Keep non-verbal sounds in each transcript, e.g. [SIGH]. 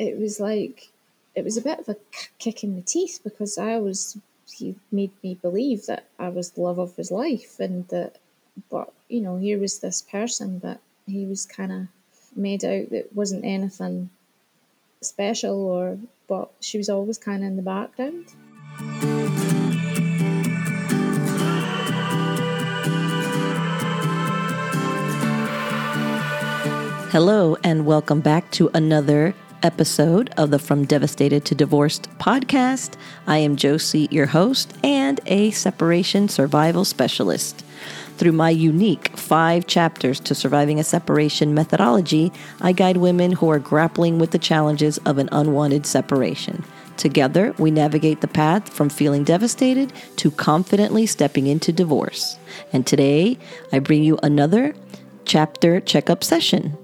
it was like it was a bit of a kick in the teeth because I was he made me believe that I was the love of his life and that but you know here was this person that he was kind of made out that wasn't anything special or but she was always kind of in the background. Hello, and welcome back to another episode of the From Devastated to Divorced podcast. I am Josie, your host, and a separation survival specialist. Through my unique five chapters to surviving a separation methodology, I guide women who are grappling with the challenges of an unwanted separation. Together, we navigate the path from feeling devastated to confidently stepping into divorce. And today, I bring you another chapter checkup session.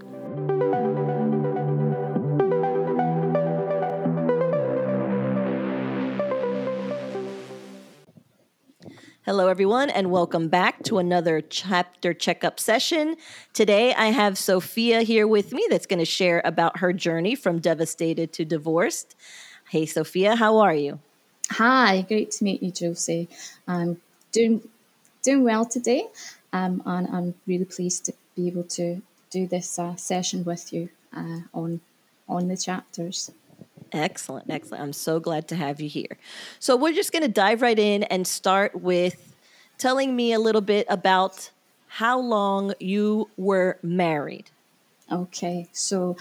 Hello, everyone, and welcome back to another chapter checkup session. Today, I have Sophia here with me that's going to share about her journey from devastated to divorced. Hey, Sophia, how are you? Hi, great to meet you, Josie. I'm doing doing well today, um, and I'm really pleased to be able to do this uh, session with you uh, on on the chapters. Excellent, excellent. I'm so glad to have you here. So, we're just going to dive right in and start with telling me a little bit about how long you were married. Okay, so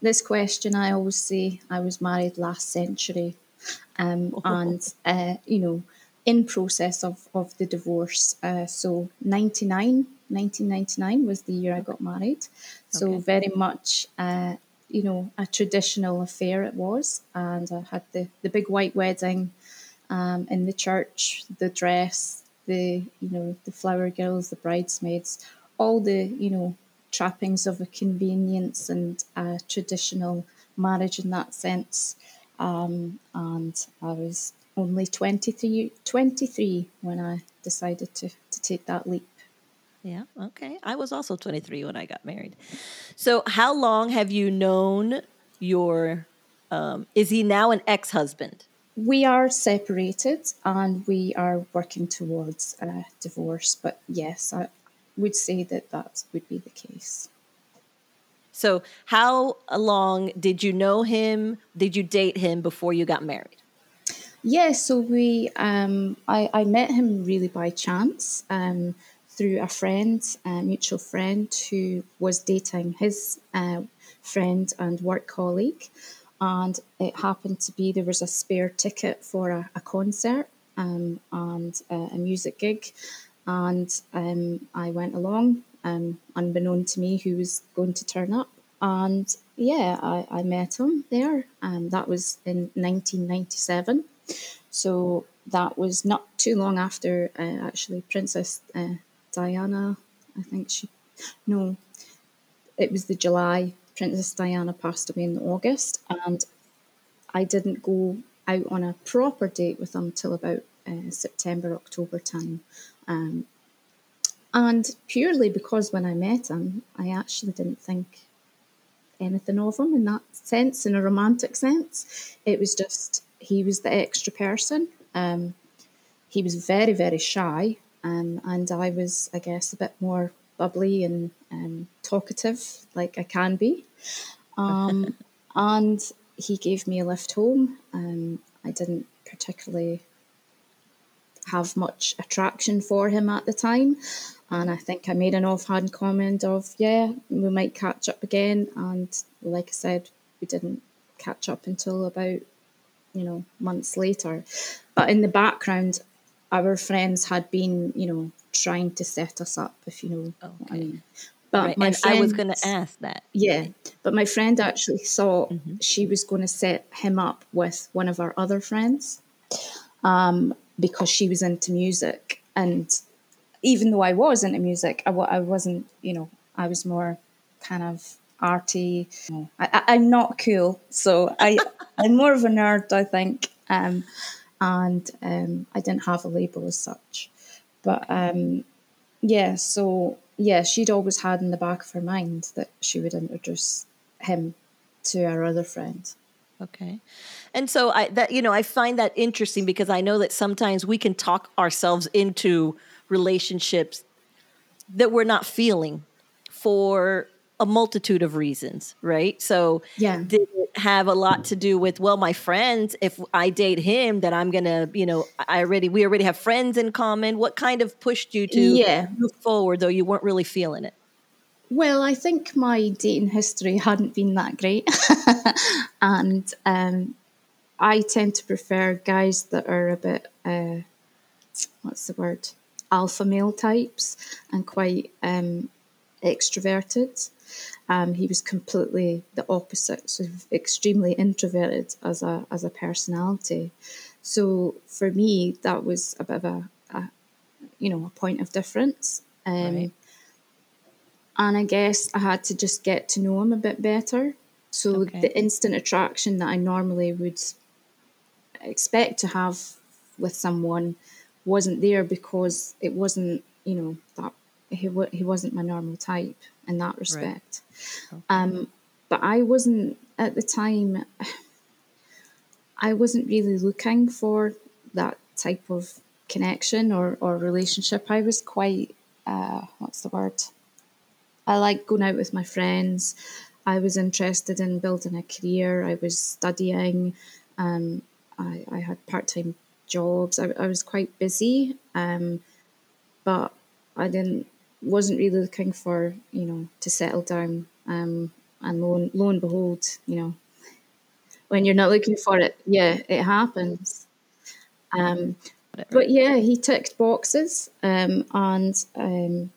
this question I always say I was married last century, um, oh. [LAUGHS] and uh, you know, in process of, of the divorce. Uh, so 99, 1999 was the year I got married. So okay. very much uh, you know, a traditional affair it was. And I had the, the big white wedding um, in the church, the dress, the, you know, the flower girls, the bridesmaids, all the, you know, trappings of a convenience and a traditional marriage in that sense. Um, and I was only 23, 23 when I decided to, to take that leap. Yeah. Okay. I was also 23 when I got married. So, how long have you known your? Um, is he now an ex-husband? We are separated, and we are working towards a divorce. But yes, I would say that that would be the case. So, how long did you know him? Did you date him before you got married? Yeah, so we, um, I, I met him really by chance. Um, through a friend, a mutual friend, who was dating his uh, friend and work colleague. And it happened to be there was a spare ticket for a, a concert um, and uh, a music gig. And um, I went along, um, unbeknown to me, who was going to turn up. And yeah, I, I met him there. And that was in 1997. So that was not too long after uh, actually Princess uh, Diana. I think she, no, it was the July. Princess Diana passed away in August, and I didn't go out on a proper date with him till about uh, September, October time. Um, and purely because when I met him, I actually didn't think anything of him in that sense, in a romantic sense. It was just he was the extra person. Um, he was very, very shy. Um, and I was, I guess, a bit more bubbly and um, talkative, like I can be. Um, [LAUGHS] and he gave me a lift home. Um, I didn't particularly have much attraction for him at the time. And I think I made an offhand comment of, yeah, we might catch up again. And like I said, we didn't catch up until about, you know, months later. But in the background, our friends had been, you know, trying to set us up, if you know okay. what I mean. But right. my friend, I was going to ask that. Yeah, but my friend actually thought mm-hmm. she was going to set him up with one of our other friends um, because she was into music. And even though I was into music, I, I wasn't, you know, I was more kind of arty. I, am not cool, so I, [LAUGHS] I'm more of a nerd, I think. Um, and um, I didn't have a label as such. But um, yeah, so yeah, she'd always had in the back of her mind that she would introduce him to our other friend. Okay. And so I that you know, I find that interesting because I know that sometimes we can talk ourselves into relationships that we're not feeling for a multitude of reasons, right? So yeah. did it have a lot to do with well, my friends, if I date him, that I'm gonna, you know, I already we already have friends in common. What kind of pushed you to yeah. move forward though you weren't really feeling it? Well, I think my dating history hadn't been that great. [LAUGHS] and um, I tend to prefer guys that are a bit, uh, what's the word, alpha male types and quite um, extroverted. Um, he was completely the opposite, so extremely introverted as a as a personality. So for me, that was a bit of a, a you know a point of difference. Um, right. And I guess I had to just get to know him a bit better. So okay. the instant attraction that I normally would expect to have with someone wasn't there because it wasn't, you know, that he, he wasn't my normal type in that respect. Right. Okay. Um, but I wasn't at the time. I wasn't really looking for that type of connection or, or relationship. I was quite, uh, what's the word? I like going out with my friends. I was interested in building a career. I was studying. Um, I, I had part time jobs. I, I was quite busy, um, but I didn't wasn't really looking for you know to settle down. Um, and lo and, lo and behold, you know, when you're not looking for it, yeah, it happens. Um, but yeah, he ticked boxes, um, and um,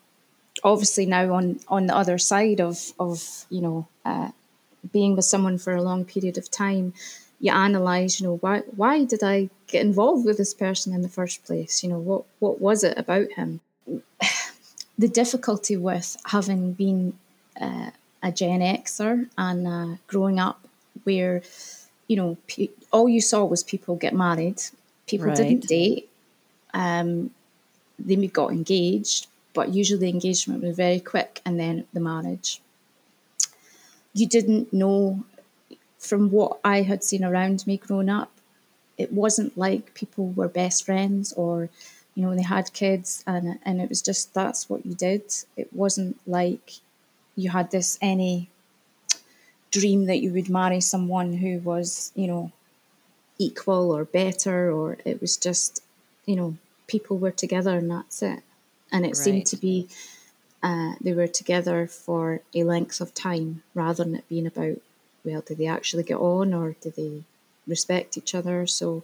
obviously now on on the other side of of you know uh, being with someone for a long period of time you analyze you know why why did i get involved with this person in the first place you know what what was it about him the difficulty with having been uh, a gen xer and uh, growing up where you know pe- all you saw was people get married people right. didn't date um, they got engaged but usually the engagement was very quick and then the marriage. You didn't know from what I had seen around me growing up, it wasn't like people were best friends or, you know, they had kids and and it was just that's what you did. It wasn't like you had this any dream that you would marry someone who was, you know, equal or better or it was just, you know, people were together and that's it and it right. seemed to be uh, they were together for a length of time rather than it being about well did they actually get on or did they respect each other so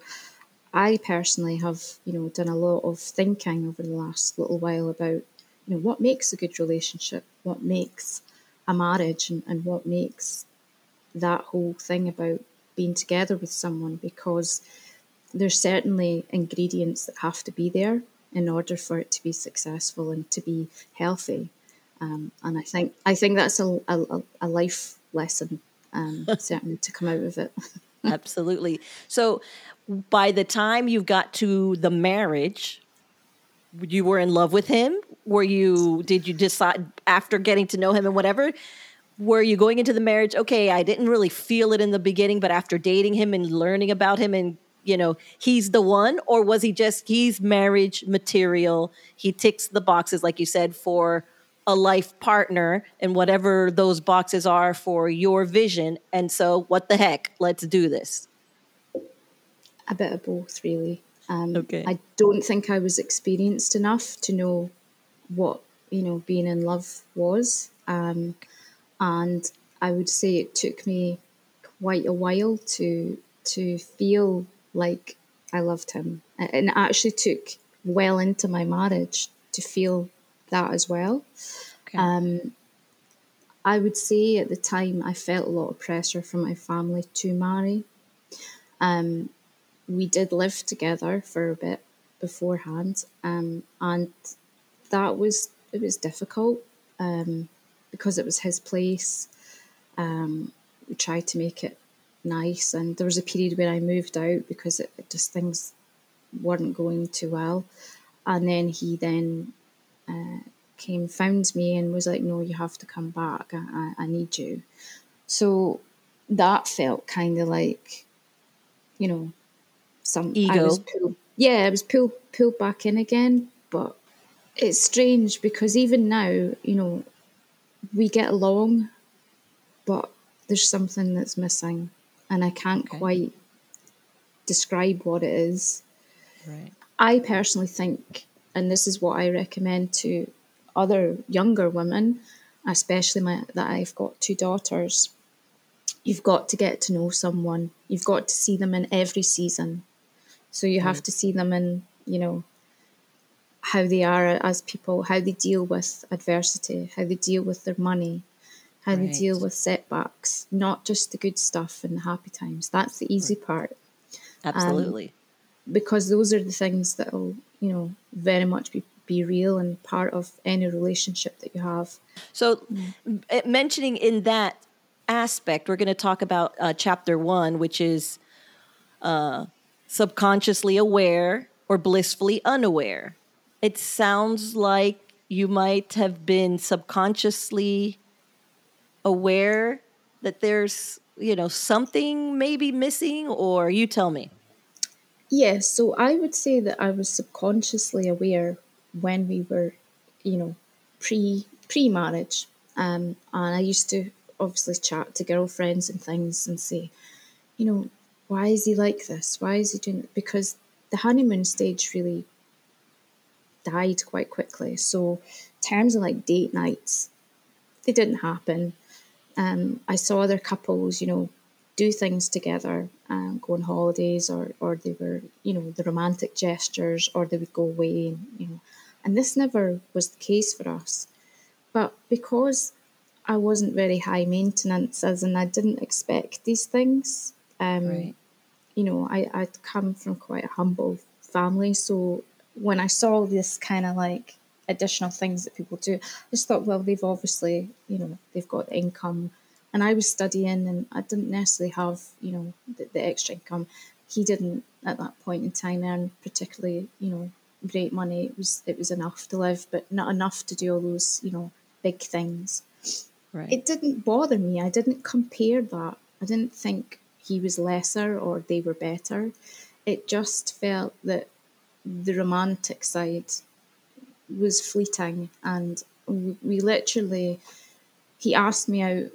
i personally have you know done a lot of thinking over the last little while about you know what makes a good relationship what makes a marriage and, and what makes that whole thing about being together with someone because there's certainly ingredients that have to be there in order for it to be successful and to be healthy. Um, and I think I think that's a, a, a life lesson, um, [LAUGHS] certainly to come out of it. [LAUGHS] [LAUGHS] Absolutely. So, by the time you got to the marriage, you were in love with him. Were you? Did you decide after getting to know him and whatever? Were you going into the marriage? Okay, I didn't really feel it in the beginning, but after dating him and learning about him and you know he's the one or was he just he's marriage material he ticks the boxes like you said for a life partner and whatever those boxes are for your vision. And so what the heck? Let's do this. A bit of both really. Um, okay. i don't think i was experienced enough to know what you know being in love was. Um, and i would say it took me quite a while to to feel like I loved him. And it actually took well into my marriage to feel that as well. Okay. Um, I would say at the time I felt a lot of pressure from my family to marry. Um, we did live together for a bit beforehand, um, and that was it was difficult um, because it was his place. Um, we tried to make it nice. And there was a period where I moved out because it, it just things weren't going too well. And then he then uh, came, found me, and was like, "No, you have to come back. I, I, I need you." So that felt kind of like, you know, some I Ego. was pulled, yeah, I was pulled pulled back in again. But it's strange because even now, you know, we get along, but there's something that's missing, and I can't Okay. quite describe what it is. Right. I personally think, and this is what I recommend to other younger women, especially my, that I've got two daughters, you've got to get to know someone. You've got to see them in every season. So you have Right. to see them in, you know, how they are as people, how they deal with adversity, how they deal with their money, how they deal with setbacks, not just the good stuff and the happy times. That's the easy part um, Absolutely. Because those are the things that will, you know, very much be, be real and part of any relationship that you have. So, uh, mentioning in that aspect, we're going to talk about uh, chapter one, which is uh, subconsciously aware or blissfully unaware. It sounds like you might have been subconsciously aware that there's, you know, something maybe missing, or you tell me. Yeah, so I would say that I was subconsciously aware when we were, you know, pre pre marriage, um, and I used to obviously chat to girlfriends and things and say, you know, why is he like this? Why is he doing? it? Because the honeymoon stage really died quite quickly. So, terms of like date nights, they didn't happen. Um, I saw other couples, you know, do things together, um, go on holidays, or or they were, you know, the romantic gestures, or they would go away, and you know, and this never was the case for us. But because I wasn't very high maintenance, as in I didn't expect these things. Um, Right. you know, I, I'd come from quite a humble family. So when I saw this kind of like additional things that people do, I just thought, well, they've obviously, you know, they've got income. And I was studying and I didn't necessarily have, you know, the, the extra income. He didn't at that point in time earn particularly, you know, great money. It was it was enough to live, but not enough to do all those, you know, big things Right. it didn't bother me. I didn't compare that. I didn't think he was lesser or they were better. It just felt that the romantic side was fleeting, and we, we literally. He asked me out.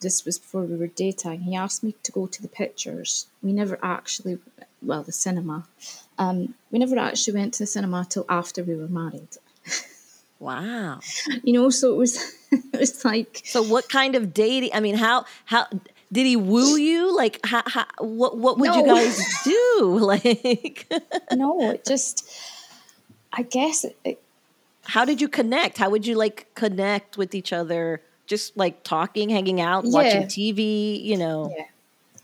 This was before we were dating. He asked me to go to the pictures. We never actually, well, the cinema. Um, we never actually went to the cinema till after we were married. [LAUGHS] wow. You know, so it was. [LAUGHS] It was like So what kind of dating? I mean, how how did he woo you? Like, how, how, what what would you guys [LAUGHS] do? Like, no, it just. I guess it, how did you connect? How would you like connect with each other? Just like talking, hanging out, watching TV. You know, yeah,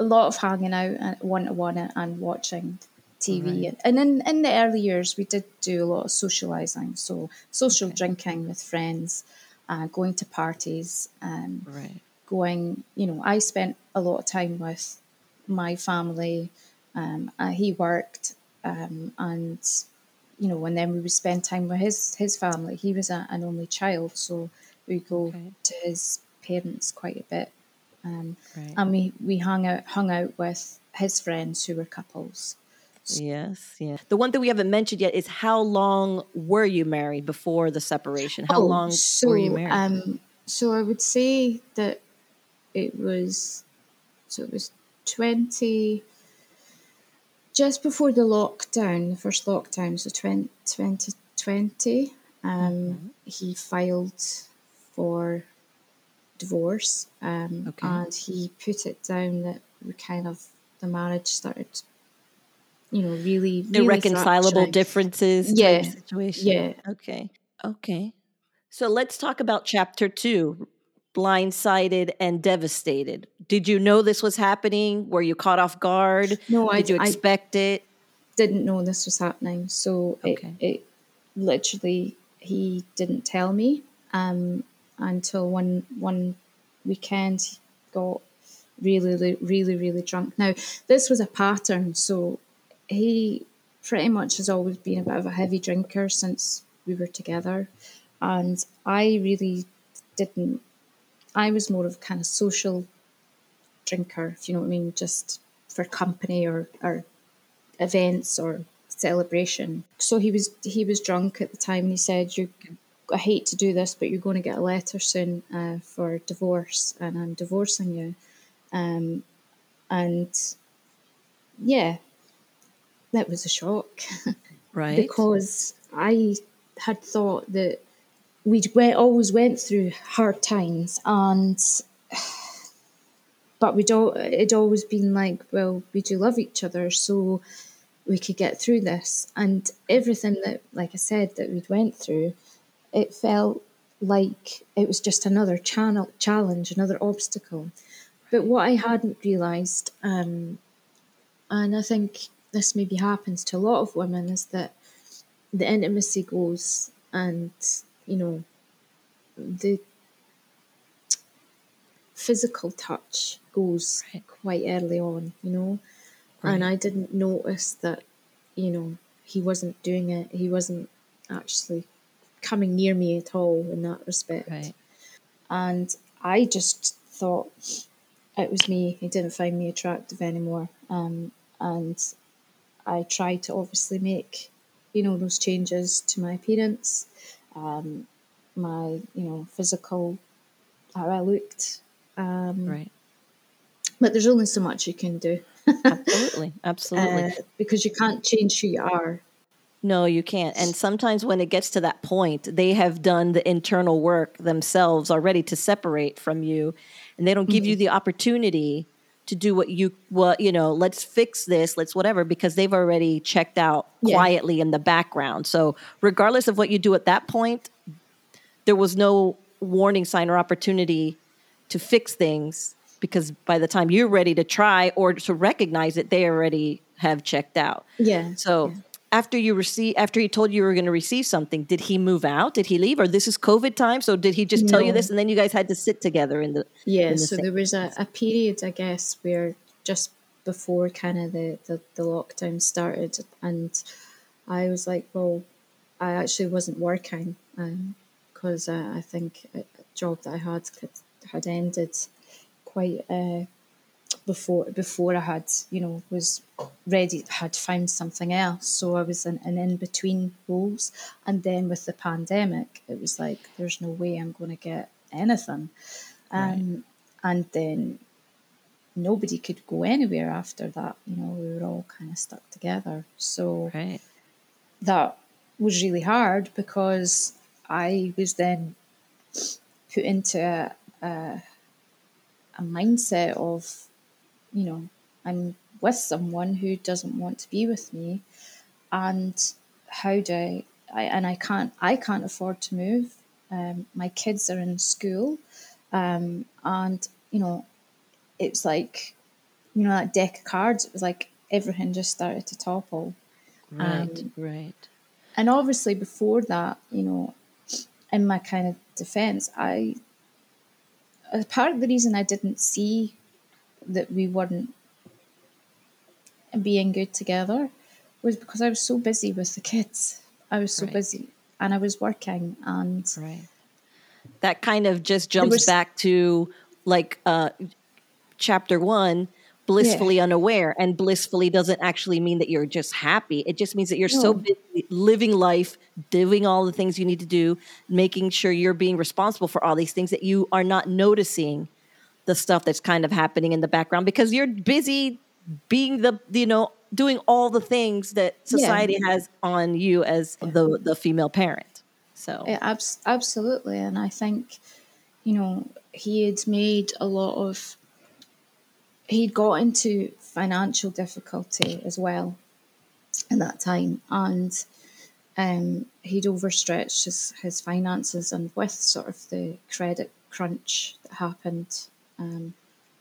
a lot of hanging out one to one and watching TV. And in in the early years, we did do a lot of socializing, so social Okay. drinking with friends, uh, going to parties, um, right? going. You know, I spent a lot of time with my family. Um, uh, he worked, um, and you know, and then we would spend time with his his family. He was a, an only child, so we go Okay. to his parents quite a bit. Um, Right. and we, we hung out hung out with his friends who were couples. Yes, yeah. The one thing we haven't mentioned yet is how long were you married before the separation? How Oh, long so, were you married? Um, so I would say that it was so it was twenty just before the lockdown, the first lockdown, so 20, 2020, um, Mm-hmm. he filed for divorce, um, Okay. and he put it down that we kind of the marriage started, you know, really, really Irreconcilable differences Yeah, situation. yeah. Okay. Okay. So let's talk about chapter two blindsided and devastated. Did you know this was happening? Were you caught off guard? No, I, Did you I expect it? didn't know this was happening. So Okay. it, it literally he didn't tell me um, until one one weekend he got really really really really drunk. Now this was a pattern. So he pretty much has always been a bit of a heavy drinker since we were together, and I really didn't. I was more of a kind of social drinker, if you know what I mean, just for company or, or events or celebration. So he was he was drunk at the time and he said, You I hate to do this, but you're going to get a letter soon uh, for divorce and I'm divorcing you. Um, and yeah, that was a shock. [LAUGHS] Right. because I had thought that we went, always went through hard times and [SIGHS] but we'd all it'd always been like well we do love each other so we could get through this and everything that like i said that we'd went through it felt like it was just another channel challenge another obstacle. But what i hadn't realized um, and i think this maybe happens to a lot of women is that the intimacy goes and you know the physical touch goes Right. quite early on you know? And i didn't notice that you know he wasn't doing it he wasn't actually coming near me at all in that respect Right. and I just thought it was me. He didn't find me attractive anymore, um, and I tried to obviously make, you know, those changes to my appearance, um, my you know physical, how I looked. Um, Right. But there's only so much you can do [LAUGHS] Absolutely. Absolutely. uh, because you can't change who you are. No, you can't. And sometimes when it gets to that point, they have done the internal work themselves already to separate from you, and they don't give Mm-hmm. you the opportunity to do what you what you know. Let's fix this. Let's whatever because they've already checked out Yeah. quietly in the background. So regardless of what you do at that point, there was no warning sign or opportunity to fix things because by the time you're ready to try or to recognize it, they already have checked out. Yeah. So after you receive, after he told you you were going to receive something, did he move out? Did he leave, or this is COVID time? So did he just tell you this, and then you guys had to sit together in the? Yeah, in the so same there was a, a period, I guess, where just before kind of the, the, the lockdown started, and I was like, well, I actually wasn't working because uh, I think a a job that I had could, had ended quite uh, before before I had you know was ready had found something else. So I was in an in between roles, and then with the pandemic, it was like there's no way I'm going to get anything, um, and then nobody could go anywhere after that. You know, we were all kind of stuck together. So Right. that was really hard because I was then put into a, a, a mindset of, you know, I'm with someone who doesn't want to be with me, and how do I, I and I can't I can't afford to move. Um, my kids are in school, um, and you know, it's like, you know, that deck of cards. It was like everything just started to topple. Right. Um, right. and obviously before that, you know, in my kind of defense, I a part of the reason I didn't see that we weren't being good together was because I was so busy with the kids. I was so Right. busy and I was working and Right. That kind of just jumps was- back to like uh, chapter one, blissfully unaware. And blissfully doesn't actually mean that you're just happy. It just means that you're so busy living life, doing all the things you need to do, making sure you're being responsible for all these things that you are not noticing the stuff that's kind of happening in the background because you're busy being the you know doing all the things that Yeah. society has on you as the the female parent so Yeah, abs- absolutely. And I think, you know, he had made a lot of, he'd got into financial difficulty as well in that time. And um, he'd overstretched his, his finances. And with sort of the credit crunch that happened um,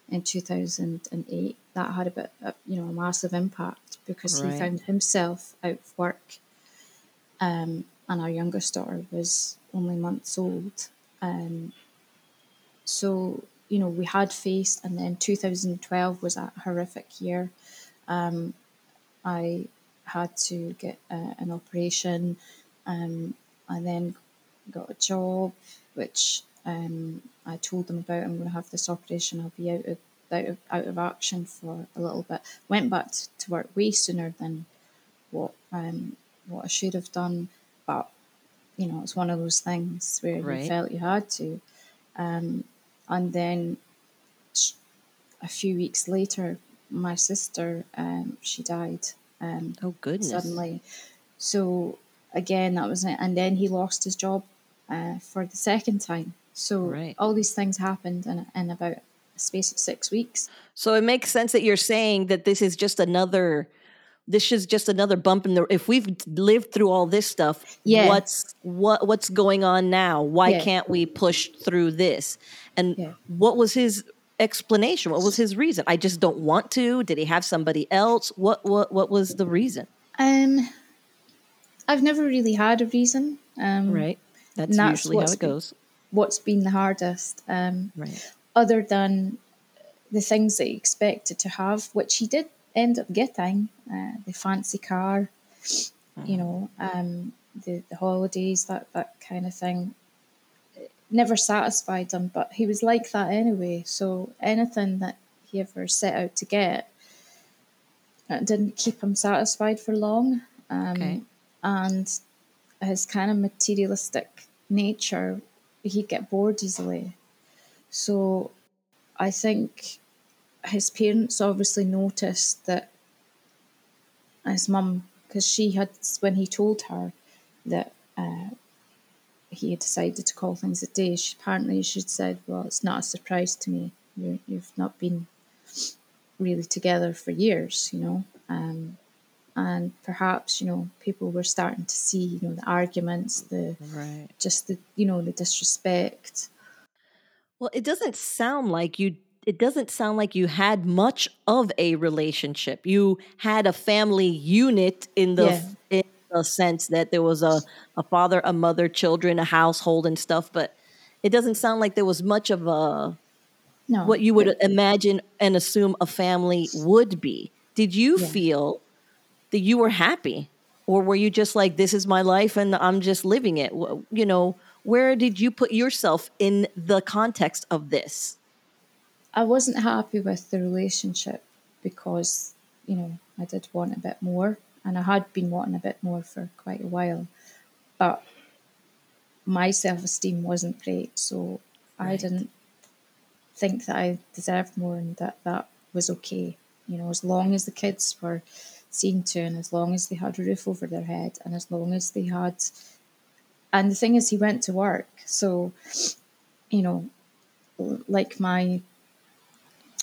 in 2008, that had a bit, of, you know, a massive impact because Right. he found himself out of work um, and our youngest daughter was only months old. Um, so you know we had faced, and then 2012 was a horrific year. Um, I had to get uh, an operation, um, and then got a job, which um, I told them about. I'm going to have this operation. I'll be out of out of, out of action for a little bit. Went back to work way sooner than what um, what I should have done, but you know it's one of those things where Right. you felt you had to. Um, and then a few weeks later, my sister um, she died um, Oh goodness. suddenly. So again, that was it. And then he lost his job uh, for the second time. So Right. all these things happened in, in about a space of six weeks. So it makes sense that you're saying that this is just another this is just another bump in the if we've lived through all this stuff Yeah. what's what what's going on now why Yeah. can't we push through this and Yeah. what was his explanation what was his reason i just don't want to did he have somebody else what what what was the reason Um, I've never really had a reason. Um, right that's that's usually how it goes What's been the hardest? Um, right other than the things that he expected to have, which he did end up getting uh, the fancy car, you know, um, the, the holidays, that, that kind of thing. It Never satisfied him, but he was like that anyway. So anything that he ever set out to get it didn't keep him satisfied for long. Um, Okay. And his kind of materialistic nature, he'd get bored easily. So I think his parents obviously noticed that his mum, because she had, when he told her that uh, he had decided to call things a day, she, apparently she'd said, Well, it's not a surprise to me. You're, you've not been really together for years, you know. Um, and perhaps, you know, people were starting to see, you know, the arguments, the right just the, you know, the disrespect. Well, it doesn't sound like you it doesn't sound like you had much of a relationship. You had a family unit in the Yeah. in the sense that there was a, a father, a mother, children, a household and stuff, but it doesn't sound like there was much of a No. what you would imagine and assume a family would be. Did you Yeah. feel that you were happy? Or were you just like, this is my life and I'm just living it? You know, where did you put yourself in the context of this? I wasn't happy with the relationship because, you know, I did want a bit more and I had been wanting a bit more for quite a while. But my self esteem wasn't great, so I didn't think that I deserved more and that that was okay. You know, as long as the kids were seen to and as long as they had a roof over their head and as long as they had. And the thing is, he went to work. So, you know, like my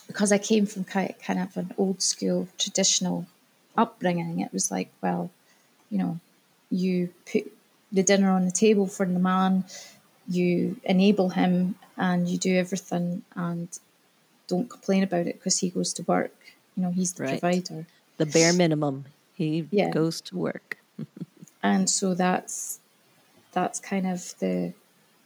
because I came from kind of an old school traditional upbringing, it was like, well, you know, you put the dinner on the table for the man, you enable him, and you do everything, and don't complain about it because he goes to work. You know, he's the Right. provider, The bare minimum. He Yeah. goes to work. and so that's that's kind of the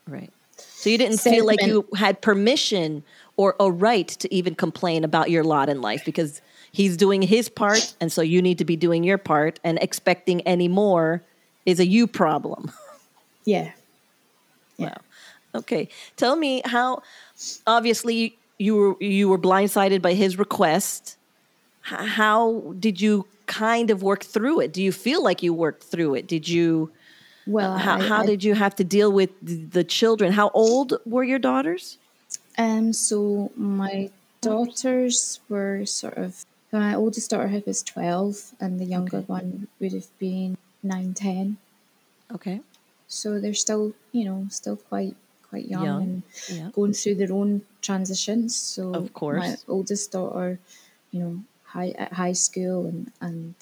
Right. So you didn't feel like you had permission or a right to even complain about your lot in life because he's doing his part and so you need to be doing your part and expecting any more is a you problem. [LAUGHS] yeah Wow. Okay. Tell me how obviously you were you were blindsided by his request. H- How did you kind of work through it? Do you feel like you worked through it? Did you well how, I, how I- did you have to deal with the children? How old were your daughters? Um, so my daughters were sort of my oldest daughter was twelve, and the younger Okay. one would have been nine, ten. Okay. So they're still, you know, still quite quite young, Young, and yeah. going through their own transitions. So Of course. my oldest daughter, you know, high at high school, and and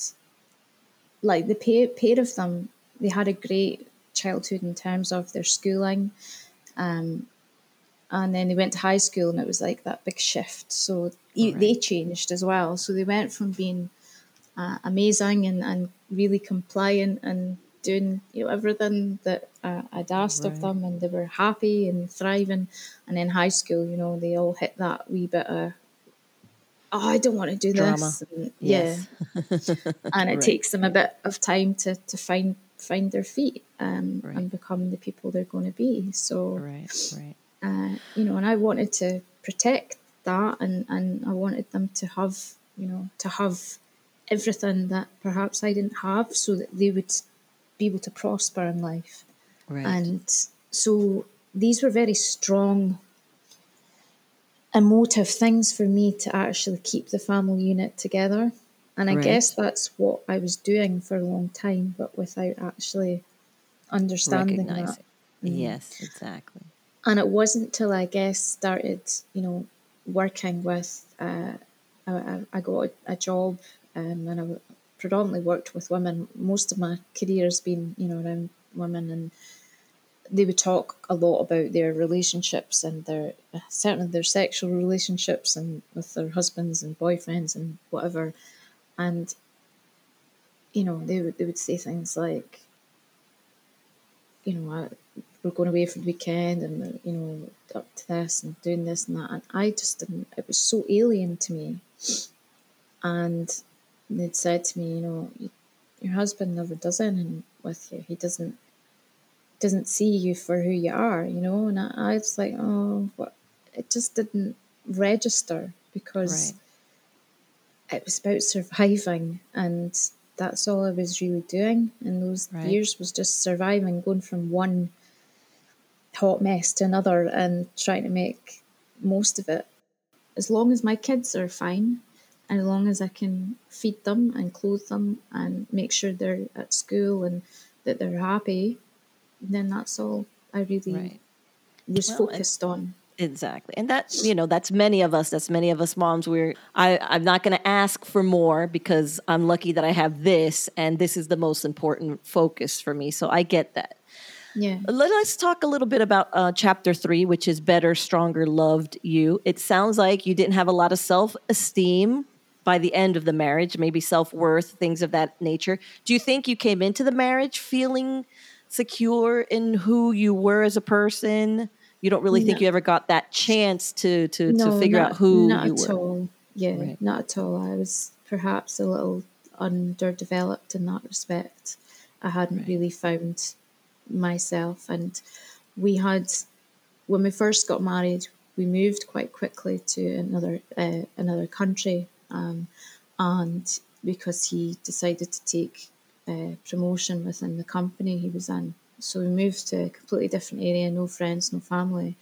like the pair pair of them, they had a great childhood in terms of their schooling. Um, and then they went to high school and it was like that big shift. So e- they changed as well. So they went from being uh, amazing and, and really compliant and doing you know everything that uh, I'd asked of them and they were happy and thriving. And then high school you know they all hit that wee bit of oh I don't want to do Drama. this and, Yes. yeah [LAUGHS] and it Right. takes them a bit of time to, to find find their feet um, Right. and become the people they're going to be so Right, right. uh, you know, and I wanted to protect that, and and I wanted them to have you know to have everything that perhaps I didn't have, so that they would be able to prosper in life. Right. And so these were very strong emotive things for me to actually keep the family unit together. And I Right. guess that's what I was doing for a long time, but without actually understanding that. Yes, exactly. And it wasn't till I guess started, you know, working with, uh, I, I- got a, a job um, and I predominantly worked with women. Most of my career has been, you know, around women and they would talk a lot about their relationships and their certainly their sexual relationships and with their husbands and boyfriends and whatever. And you know they would they would say things like you know we're going away for the weekend and you know up to this and doing this and that. And I just didn't it was so alien to me. And they'd said to me you know your husband never does anything with you. He doesn't doesn't see you for who you are, you know. And I, I was like, oh, what? It just didn't register because it was about surviving, and that's all I was really doing in those Right. years was just surviving, going from one hot mess to another, and trying to make most of it. As long as my kids are fine, and as long as I can feed them and clothe them and make sure they're at school and that they're happy, then that's all I really Right. was Well, focused on. Exactly. And that's, you know, that's many of us. That's many of us moms. We're, I, I'm not going to ask for more because I'm lucky that I have this and this is the most important focus for me. So I get that. Yeah. Let us talk a little bit about uh, chapter three, which is Better, Stronger, Loved You. It sounds like you didn't have a lot of self esteem by the end of the marriage, maybe self worth, things of that nature. Do you think you came into the marriage feeling secure in who you were as a person? You don't really think you ever got that chance to to, no, to figure not, out who not you at were. all. Yeah, Right. not at all. I was perhaps a little underdeveloped in that respect. I hadn't Right. really found myself, and we had when we first got married, we moved quite quickly to another uh, another country, um, and because he decided to take uh, promotion within the company he was in, so we moved to a completely different area, no friends, no family,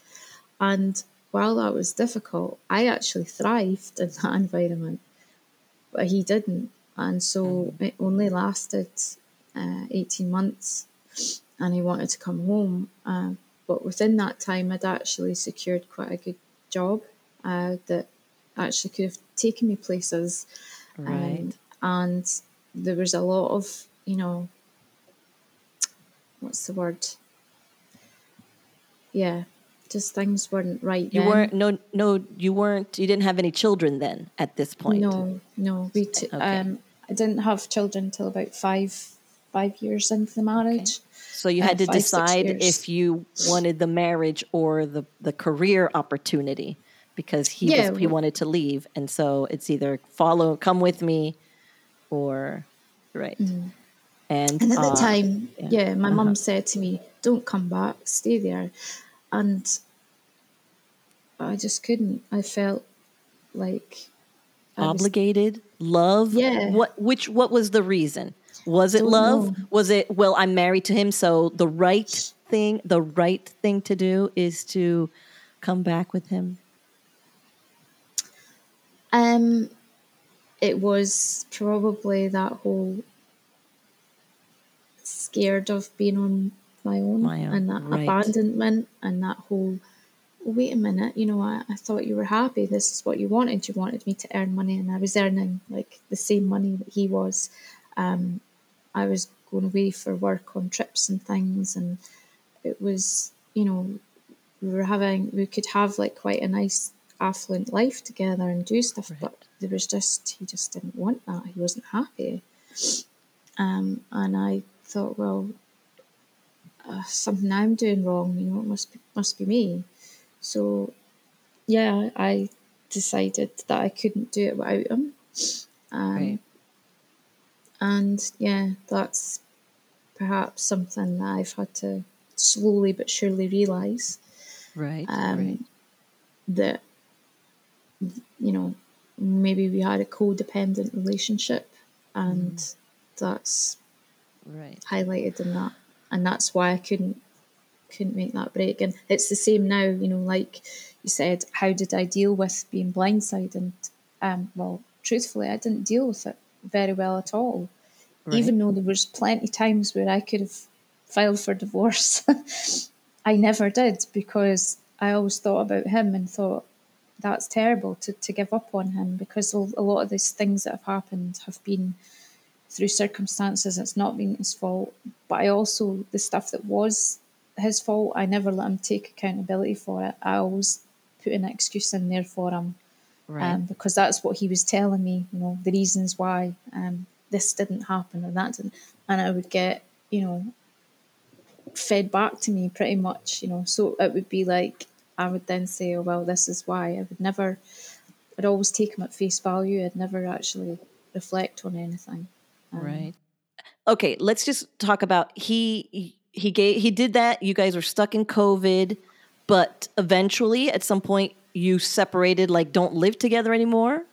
and while that was difficult, I actually thrived in that [LAUGHS] environment, but he didn't, and so it only lasted uh, eighteen months and he wanted to come home. Uh, but within that time, I'd actually secured quite a good job uh, that actually could have taken me places. Right. Um, and there was a lot of, you know, what's the word? Yeah, just things weren't right. You then. weren't no no you weren't you didn't have any children then at this point. No, no. We t- Okay. um, I didn't have children until about five five years into the marriage. So you Uh, had to five, decide if you wanted the marriage or the, the career opportunity because he Yeah, was, he wanted to leave, and so it's either follow, come with me, or right. Mm. And at the uh, time, yeah. yeah, my mum said to me, "Don't come back, stay there," and I just couldn't. I felt like I was- obligated, love. Yeah. What which what was the reason? Was it Don't love? know. Was it well? I'm married to him, so the right thing, the right thing to do is to come back with him. Um, it was probably that whole scared of being on my own, My own, and that right. abandonment and that whole. Wait a minute, you know, I, I thought you were happy. This is what you wanted. You wanted me to earn money, and I was earning like the same money that he was. Um, I was going away for work on trips and things, and it was, you know, we were having, we could have like quite a nice affluent life together and do stuff, but there was just, he just didn't want that. He wasn't happy. Um, and I thought, well, uh, something I'm doing wrong, you know, it must be, must be me. So, yeah, I decided that I couldn't do it without him. Um, Right. and yeah, that's perhaps something that I've had to slowly but surely realise Right. um, right. that you know, maybe we had a codependent relationship, and Mm. that's Right. highlighted in that, and that's why I couldn't couldn't make that break. And it's the same now, you know, like you said, how did I deal with being blindsided? And um, well, truthfully, I didn't deal with it very well at all. Right. Even though there was plenty of times where I could have filed for divorce, [LAUGHS] I never did because I always thought about him and thought that's terrible to, to give up on him because a a lot of these things that have happened have been through circumstances it's not been his fault but i also the stuff that was his fault i never let him take accountability for it. I always put an excuse in there for him Right. um, because that's what he was telling me you know the reasons why um, this didn't happen and that didn't and i would get you know fed back to me pretty much you know. So it would be like i would then say oh well this is why. I would never i'd always take him at face value i'd never actually reflect on anything Um, Right. Okay, let's just talk about he he gave he did that. You guys were stuck in COVID, but eventually at some point you separated like don't live together anymore.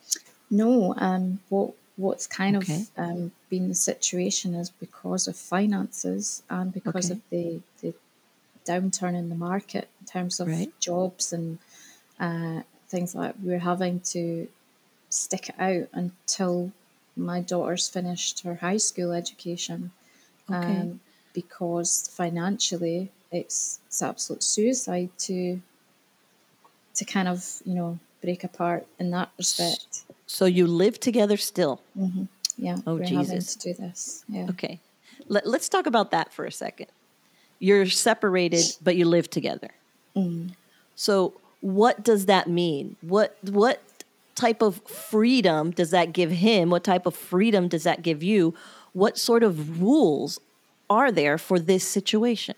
No, um, what what's kind Okay. of um, been the situation is because of finances and because Okay. of the the downturn in the market in terms of Right. jobs and uh, things like. We're having to stick it out until my daughter's finished her high school education, Okay. um, because financially it's it's absolute suicide to to kind of you know break apart in that respect. So you live together still. Yeah, Oh, Jesus. to do this. Yeah. Okay. Let, let's talk about that for a second. You're separated, but you live together. So, what does that mean? What what type of freedom does that give him? What type of freedom does that give you? What sort of rules are there for this situation?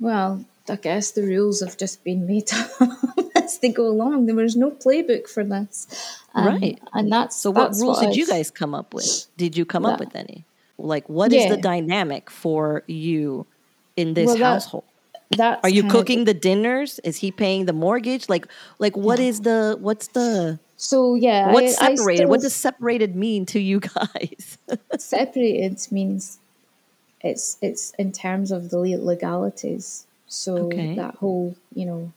Well, I guess the rules have just been made up [LAUGHS] as they go along. There was no playbook for this, Um, Right. And that's So, what that's rules did you I've- guys come up with? Did you come up with any? Like, what is the dynamic for you in this Well, that- That's Are you kind of- cooking the dinners? Is he paying the mortgage? Like, like what is the what's the So yeah, what's I, I separated? what does separated mean to you [LAUGHS] guys? separated means it's it's in terms of the legalities. So Okay. that whole you know,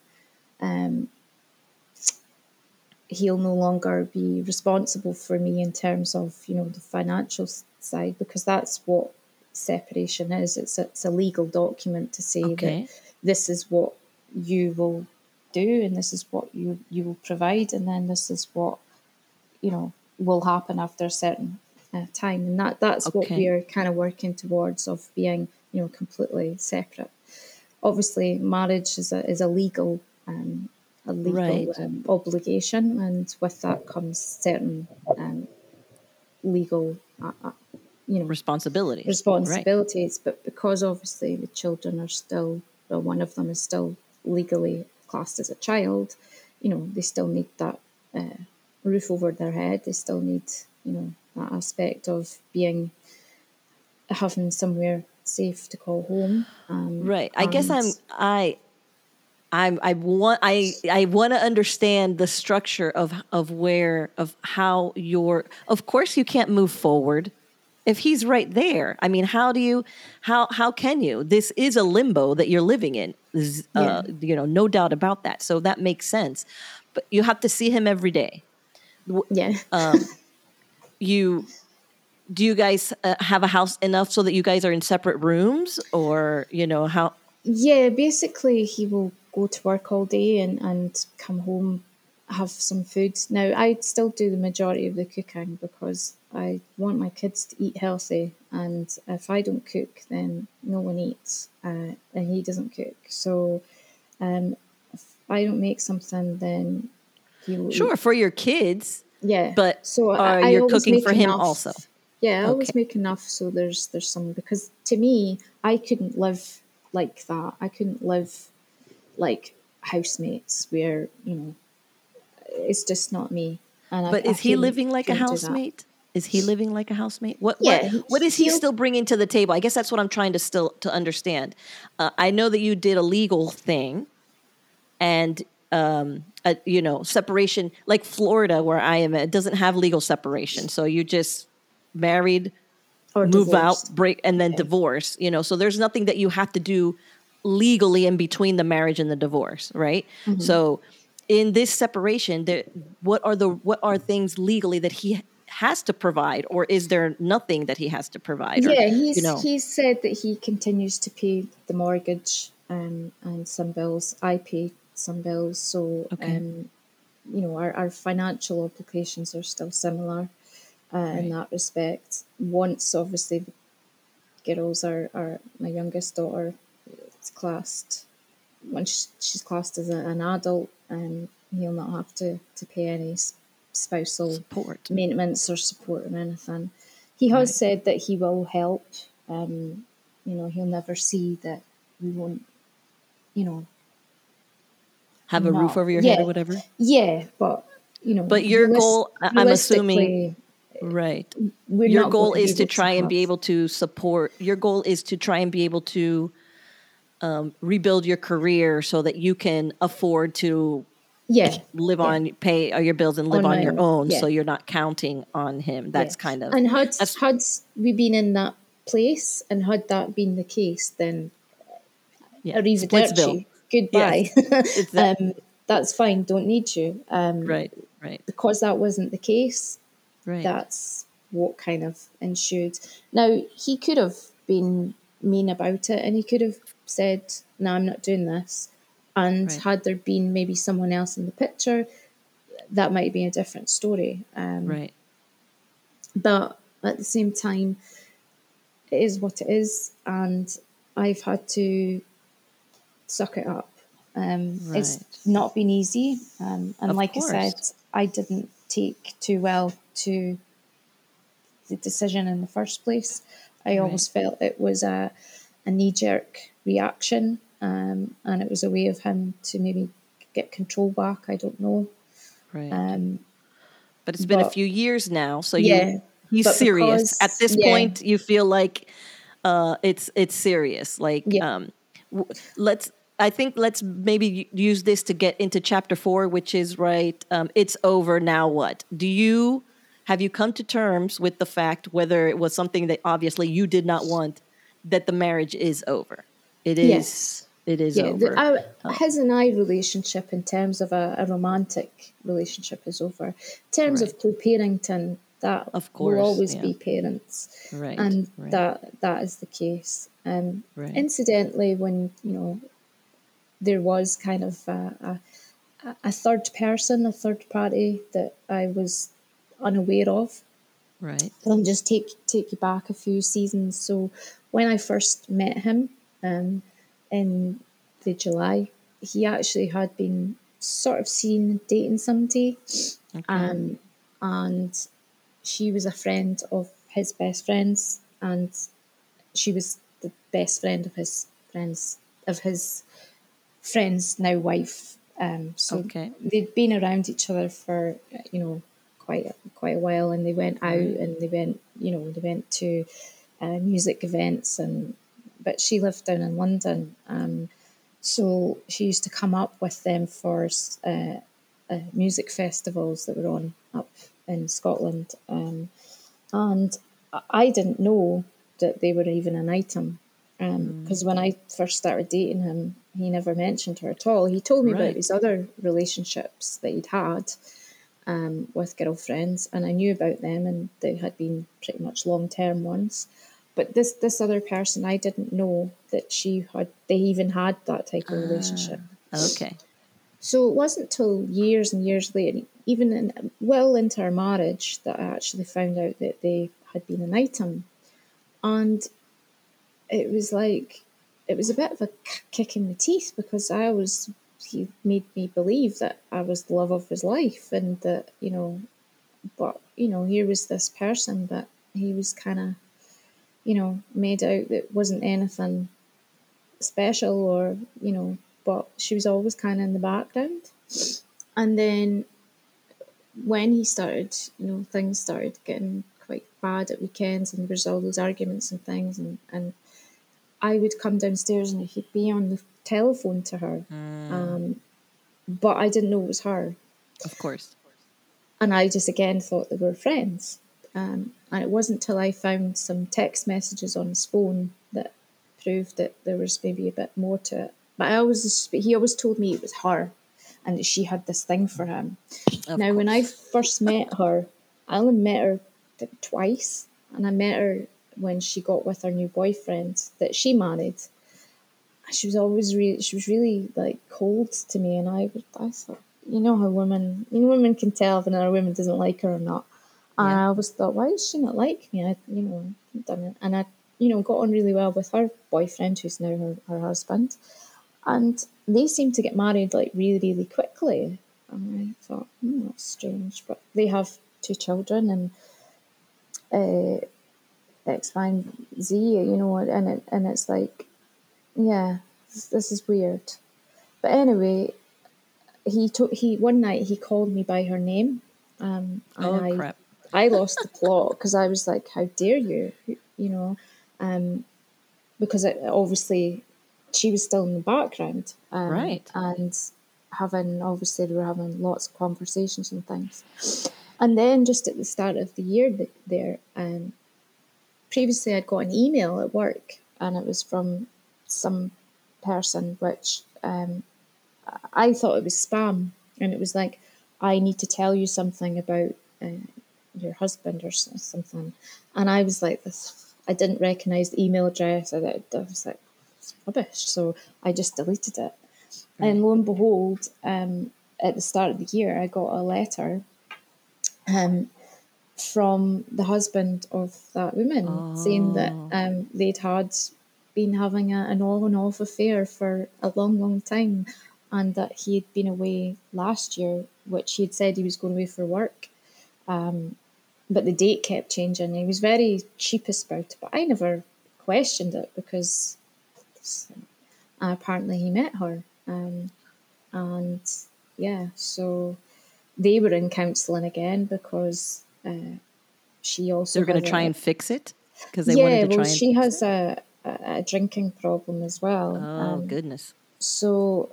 um, he'll no longer be responsible for me in terms of you know the financial side because that's what separation is. It's a, it's a legal document to say Okay. that this is what you will do and this is what you you will provide and then this is what you know will happen after a certain uh, time and that that's what we're kind of working towards of being you know completely separate obviously marriage is a is a legal um, a legal Right. um, obligation and with that comes certain um, legal uh, uh, you know Responsibility. Right. responsibilities, but because obviously the children are still, well, one of them is still legally classed as a child, you know, they still need that uh, roof over their head. They still need, you know, that aspect of being, having somewhere safe to call home. Um, Right. I guess I'm I I'm I want I I want to understand the structure of of where of how your of course you can't move forward if he's right there. I mean, how do you how how can you? This is a limbo that you're living in. Is, uh, you know, no doubt about that. So that makes sense. But you have to see him every day. Yeah. [LAUGHS] Um, you do you guys uh, have a house enough so that you guys are in separate rooms or you know how Yeah, basically, he will go to work all day and, and come home, have some food. Now, I still do the majority of the cooking because I want my kids to eat healthy. And if I don't cook, then no one eats, uh, and he doesn't cook. So, um, if I don't make something, then he will. eat. Sure, for your kids, Yeah, but so uh, I you're cooking for him enough. also. Yeah, I always make enough so there's there's some because to me I couldn't live like that. I couldn't live like housemates where you know it's just not me. And But I is he living like a couldn't do that. housemate? Is he living like a housemate? What Yeah, what, what is he still bringing to the table? I guess that's what I'm trying to still to understand. Uh, I know that you did a legal thing, and um, a, you know, separation like Florida, where I am, it doesn't have legal separation. So you just married, Or move divorced. out, break, and then divorce. You know, so there's nothing that you have to do legally in between the marriage and the divorce, right? Mm-hmm. So in this separation, there, what are the what are things legally that he has to provide, or is there nothing that he has to provide? Or, Yeah, he's you know, he's said that he continues to pay the mortgage um, and some bills. I pay some bills, so Okay. um, you know our, our financial obligations are still similar uh, in that respect. Once obviously the girls are, are my youngest daughter is classed once she's classed as a, an adult, um, he'll not have to, to pay any spousal support. maintenance or support or anything. He has said that he will help. Um, you know, he'll never see that we won't. You know, Have a roof over your head or whatever. yeah, but you know. But your realis- goal, I'm assuming- Right. your goal is to able try and be able to support your goal is to try and be able to um, rebuild your career so that you can afford to Yeah, live yeah. on pay uh, your bills and live On on, your own, yeah. so you're not counting on him that's Yeah. kind of And had had we been in that place and had that been the case, then yeah, arrivederci, goodbye. [LAUGHS] It's that- um, that's fine. Don't need you. Um, right right Because that wasn't the case. right That's what kind of ensued. Now he could have been mean about it, and he could have said, "No, I'm not doing this." And Right. had there been maybe someone else in the picture, that might be a different story. Um, right but at the same time, it is what it is, and I've had to suck it up. Um, It's not been easy, um, and Of like I said. I didn't take too well to the decision in the first place. I almost felt it was a, a knee jerk reaction, um, and it was a way of him to maybe get control back. I don't know. right Um, but it's been a few years now so Yeah, you he's serious because- at this yeah. point you feel like uh it's it's serious like Yeah. um w- let's i think let's maybe use this to get into chapter four which is right um it's over now what do you have you come to terms with the fact whether it was something that obviously you did not want that the marriage is over it is Yes. it is yeah, over the, our, his and I relationship in terms of a, a romantic relationship is over. In terms of co-parenting, that Of course, will always yeah. be parents, right and right, that that is the case. Um, Right. Incidentally, when you know there was kind of a, a, a third person, a third party that I was unaware of, right I'll just take take you back a few seasons. So when I first met him um, in the July, he actually had been sort of seen dating somebody, um, and she was a friend of his best friends, and she was the best friend of his friends of his friend's now wife. Um, so Okay. they'd been around each other for you know quite a, quite a while, and they went out and they went you know they went to uh, music events and but she lived down in London, um, so she used to come up with them for uh, uh, music festivals that were on up in Scotland, um, and I- didn't know that they were even an item. Because when I first started dating him, he never mentioned her at all. He told me Right. about his other relationships that he'd had um, with girlfriends, and I knew about them, and they had been pretty much long term ones. But this this other person, I didn't know that she had. They even had that type of ah, relationship. okay So it wasn't till years and years later, even in, well into our marriage, that I actually found out that they had been an item. And it was like, it was a bit of a kick in the teeth because I was, he made me believe that I was the love of his life and that, you know, but, you know, here was this person, but he was kind of, you know, made out that wasn't anything special or, you know, but she was always kind of in the background. And then when he started, you know, things started getting quite bad at weekends and there was all those arguments and things and, and I would come downstairs and he'd be on the telephone to her. Um, but I didn't know it was her. Of course. And I just again thought they were friends. Um, and it wasn't till I found some text messages on his phone that proved that there was maybe a bit more to it. But I always, he always told me it was her and that she had this thing for him. Of now, when I first met her, I only met her twice, and I met her when she got with her new boyfriend that she married. She was always really, she was really like cold to me, and I, I thought, you know how women, you know, women can tell if another woman doesn't like her or not. And Yeah. I always thought, why does she not like me? I, you know, done it, and I, you know, got on really well with her boyfriend, who's now her, her husband, and they seemed to get married like really, really quickly. And I thought, hmm, that's strange, but they have two children, and uh, X, Y, and Z, you know, and it, and it's like, yeah, this, this is weird. But anyway, he took he one night he called me by her name, um, and Oh, I crap. I lost the plot because I was like, how dare you, you know, um, because it, obviously she was still in the background, um, Right. and having obviously we were having lots of conversations and things, and then just at the start of the year th- there, um, previously I'd got an email at work and it was from some person which um, I thought it was spam and it was like I need to tell you something about uh, your husband or something. And I was like this I didn't recognize the email address. I, I was like it's rubbish. So I just deleted it. And lo and behold um, at the start of the year I got a letter um, from the husband of that woman saying that um, they'd had been having a, an on and off affair for a long, long time and that he had been away last year, which he had said he was going away for work. Um, but the date kept changing. He was very cheapest about it, but I never questioned it because uh, apparently he met her. Um, and yeah, so they were in counselling again because uh, she also They're going to try and fix it because they yeah, wanted to well, try and. she has a, a, drinking problem as well. oh um, goodness. so,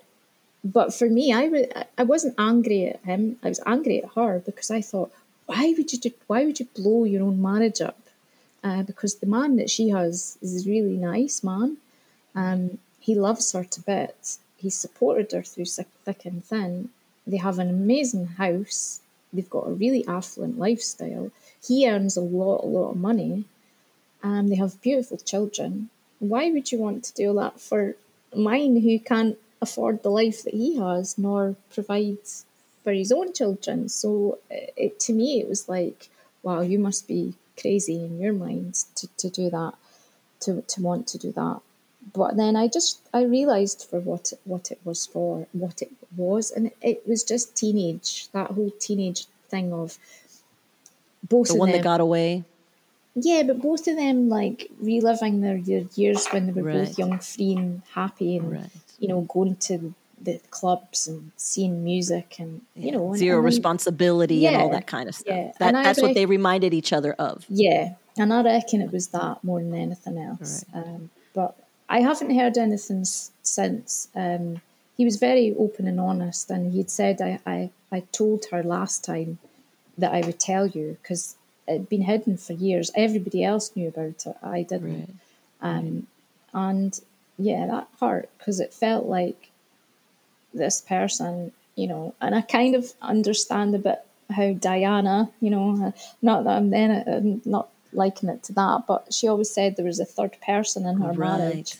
but for me, I wasn't angry at him. I was angry at her because I thought, why would you do, why would you blow your own marriage up? Uh, because the man that she has is a really nice man. Um, he loves her to bits. He supported her through thick, and thin. They have an amazing house. They've got a really affluent lifestyle. He earns a lot, a lot of money. Um, they have beautiful children. Why would you want to do that for mine who can't afford the life that he has nor provide for his own children? So uh, it, to me, it was like, wow, you must be crazy in your mind to, to do that, to, to want to do that. But then I just I realised for what it, what it was for, what it was, and it was just teenage. That whole teenage thing of both The of one them. that got away. Yeah, but both of them like reliving their, their years when they were Right. both young, free, and happy, and Right. you know, going to the clubs and seeing music, and you know, and- Zero and responsibility and all that kind of stuff. yeah. That, that's what they reminded each other of. Yeah, and I reckon it was that more than anything else. Um, but I haven't heard anything s- since. Um, he was very open and honest, and he'd said, I, I, I told her last time that I would tell you because it'd been hidden for years. Everybody else knew about it. I didn't. Um, and yeah, that hurt because it felt like this person, you know, and I kind of understand a bit how Diana, you know, not that I'm then I'm not liking it to that, but she always said there was a third person in her marriage,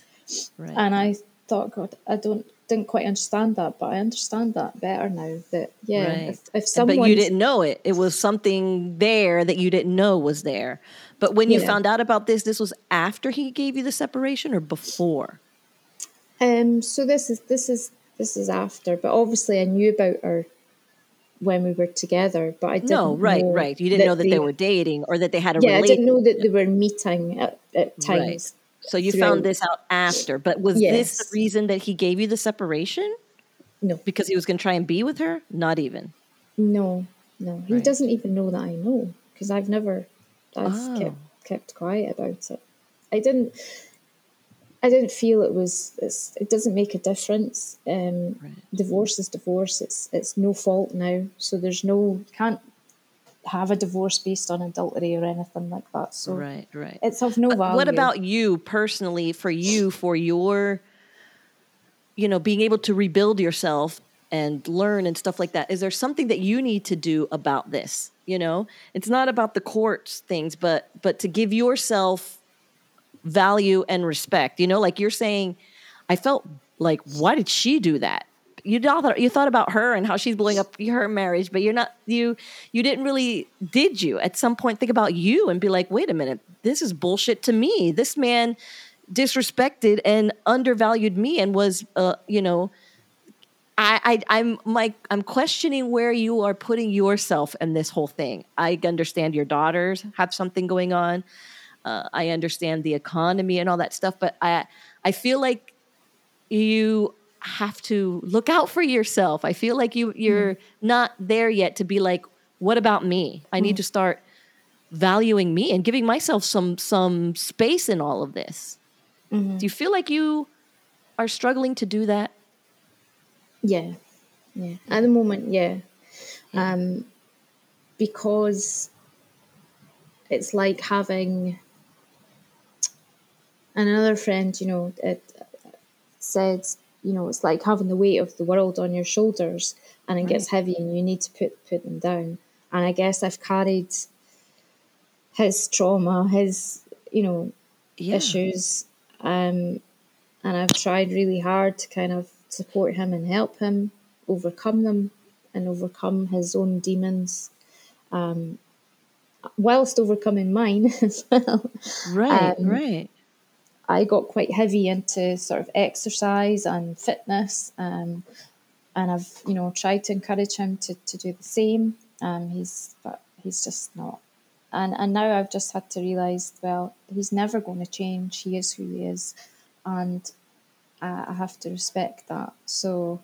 Right. and I thought, God, I don't didn't quite understand that, but I understand that better now. That yeah, Right. if, if someone but you didn't know it. It was something there that you didn't know was there. But when you Yeah. found out about this, this was after he gave you the separation or before? Um, so this is this is this is after, but obviously I knew about her when we were together, but I didn't. No, right, right. You didn't know that they, were dating or that they had a Yeah, I didn't know that they were meeting at, at times. So you throughout. found this out after. But was this the reason that he gave you the separation? No, Because he was going to try and be with her? Not even. no, no. He Right. doesn't even know that I know because I've never, I've Oh. kept kept quiet about it. I didn't. I didn't feel it was. it doesn't make a difference. Um, Right. Divorce is divorce. It's it's no fault now. So there's no can't have a divorce based on adultery or anything like that. So Right, right. it's of no value. What about you personally for you for your you know being able to rebuild yourself and learn and stuff like that is there something that you need to do about this you know it's not about the courts things but but to give yourself value and respect you know like you're saying i felt like why did she do that you thought you thought about her and how she's blowing up her marriage but you're not you you didn't really did you at some point think about you and be like wait a minute this is bullshit to me this man disrespected and undervalued me and was uh you know I, I I'm like I'm questioning where you are putting yourself in this whole thing. I understand your daughters have something going on. Uh, I understand the economy and all that stuff, but I I feel like you have to look out for yourself. I feel like you you're not there yet to be like, what about me? I need to start valuing me and giving myself some some space in all of this. Do you feel like you are struggling to do that? Yeah, yeah. At the moment, yeah. Um, because it's like having another friend. You know, it said, you know, it's like having the weight of the world on your shoulders, and it gets heavy, and you need to put put them down. And I guess I've carried his trauma, his you know Yeah. issues. Um, and I've tried really hard to kind of support him and help him overcome them and overcome his own demons, um, whilst overcoming mine [LAUGHS] as well. Right, Um, right. I got quite heavy into sort of exercise and fitness, um, and I've you know tried to encourage him to, to do the same. Um, he's but he's just not, and and now I've just had to realise well he's never going to change. He is who he is, and I, I have to respect that. So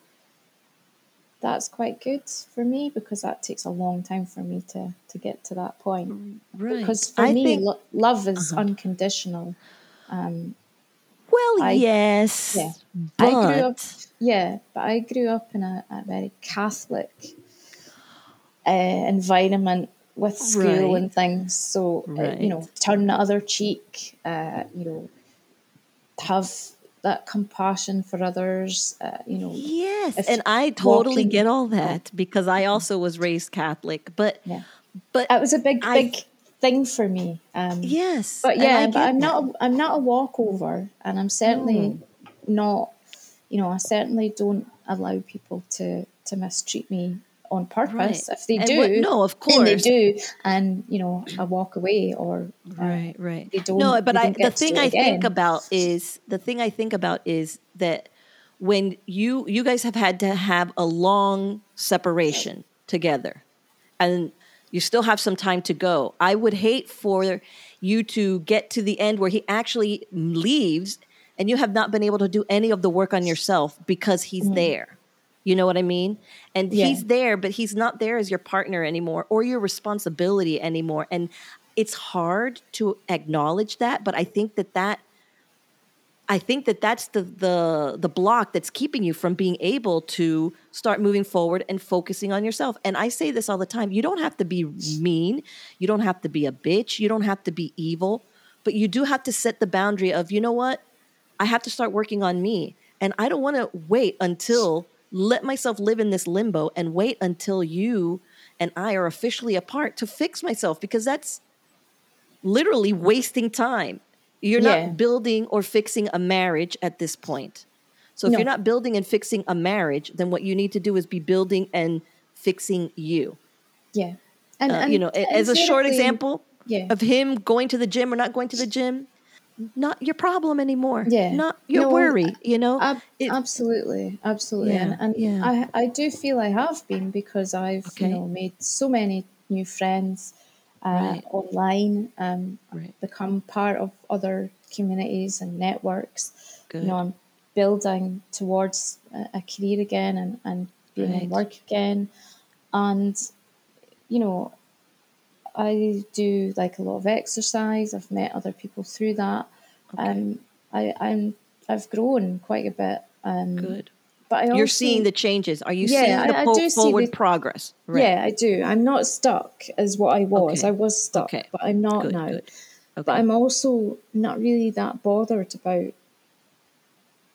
that's quite good for me because that takes a long time for me to to get to that point. Right. Because for I me, think- lo- love is unconditional. Well, I- yes. yeah. But I grew up, yeah, but I grew up in a, a very Catholic uh, environment with school Right. and things. So, uh, you know, turn the other cheek, uh, you know, have that compassion for others, uh, you know. yes, and I totally walking- get all that because I also was raised Catholic. But Yeah. but That was a big, I- big thing for me. Um, yes, But yeah, but I'm that. not. A, I'm not a walkover, and I'm certainly not. You know, I certainly don't allow people to to mistreat me on purpose. Right. If they And do, what- no, of course they do, and you know, I walk away or uh, right right they don't- no but i don't the thing i think about is the thing i think about is that when you you guys have had to have a long separation together and you still have some time to go i would hate for you to get to the end where he actually leaves and you have not been able to do any of the work on yourself because he's mm-hmm. there you know what I mean? And Yeah. he's there, but he's not there as your partner anymore or your responsibility anymore. And it's hard to acknowledge that, but I think that that I think that that's the the the block that's keeping you from being able to start moving forward and focusing on yourself. And I say this all the time, you don't have to be mean, you don't have to be a bitch, you don't have to be evil, but you do have to set the boundary of, you know what? I have to start working on me. And I don't want to wait until let myself live in this limbo and wait until you and I are officially apart to fix myself because that's literally wasting time. You're Yeah. not building or fixing a marriage at this point. So if No. you're not building and fixing a marriage, then what you need to do is be building and fixing you. yeah, and, Uh, and you know, a- as a short example yeah. of him going to the gym or not going to the gym, not your problem anymore. Yeah. Not your No, worry, you know? Ab- It- absolutely, absolutely, Yeah, and, and yeah. I I do feel I have been because I've Okay. you know made so many new friends uh, Right. online, um, Right. become part of other communities and networks. Good. You know, I'm building towards a, a career again and and being in work again, and you know, I do like a lot of exercise. I've met other people through that. Um, I, I'm I've grown quite a bit. Um, Good. But I also, You're seeing the changes. Are you Yeah, seeing the I- I po- do see forward the- progress? Yeah, I do. I'm not stuck as what I was. Okay. I was stuck, Okay. but I'm not Good, now. good. Okay. But I'm also not really that bothered about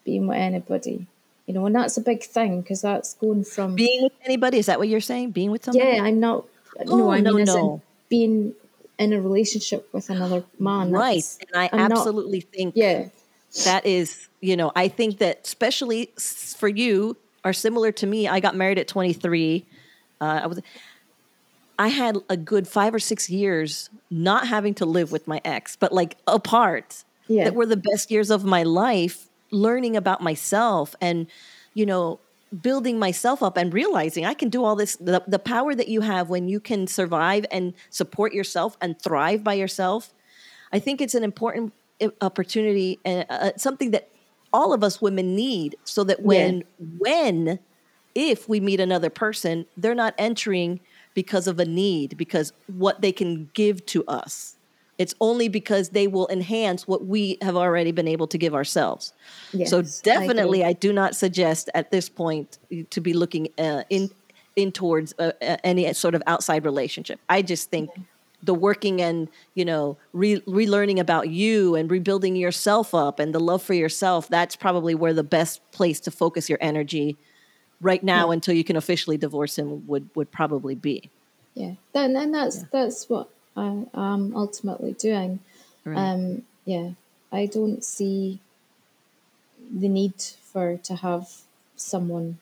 being with anybody. You know, and that's a big thing because that's going from being with anybody, is that what you're saying? Being with somebody? yeah, I'm not. Oh, no, I no, mean, in no. being in a relationship with another man. Right. And I I'm not- absolutely think yeah, that is, you know, I think that especially for you are similar to me. I got married at 23. Uh, I was, I had a good five or six years not having to live with my ex, but like apart. Yeah. That were the best years of my life, learning about myself and, you know, building myself up and realizing I can do all this. The, the power that you have when you can survive and support yourself and thrive by yourself. I think it's an important opportunity and uh, something that all of us women need so that when when if we meet another person they're not entering because of a need because what they can give to us. It's only because they will enhance what we have already been able to give ourselves. So Yes, I agree. definitely I, do not suggest at this point to be looking uh, in in towards uh, uh, any sort of outside relationship. I just think the working and you know re- relearning about you and rebuilding yourself up and the love for yourself that's probably where the best place to focus your energy right now until you can officially divorce him would would probably be yeah. Then and that's that's what I am ultimately doing. Right. Um, yeah, I don't see the need for to have someone,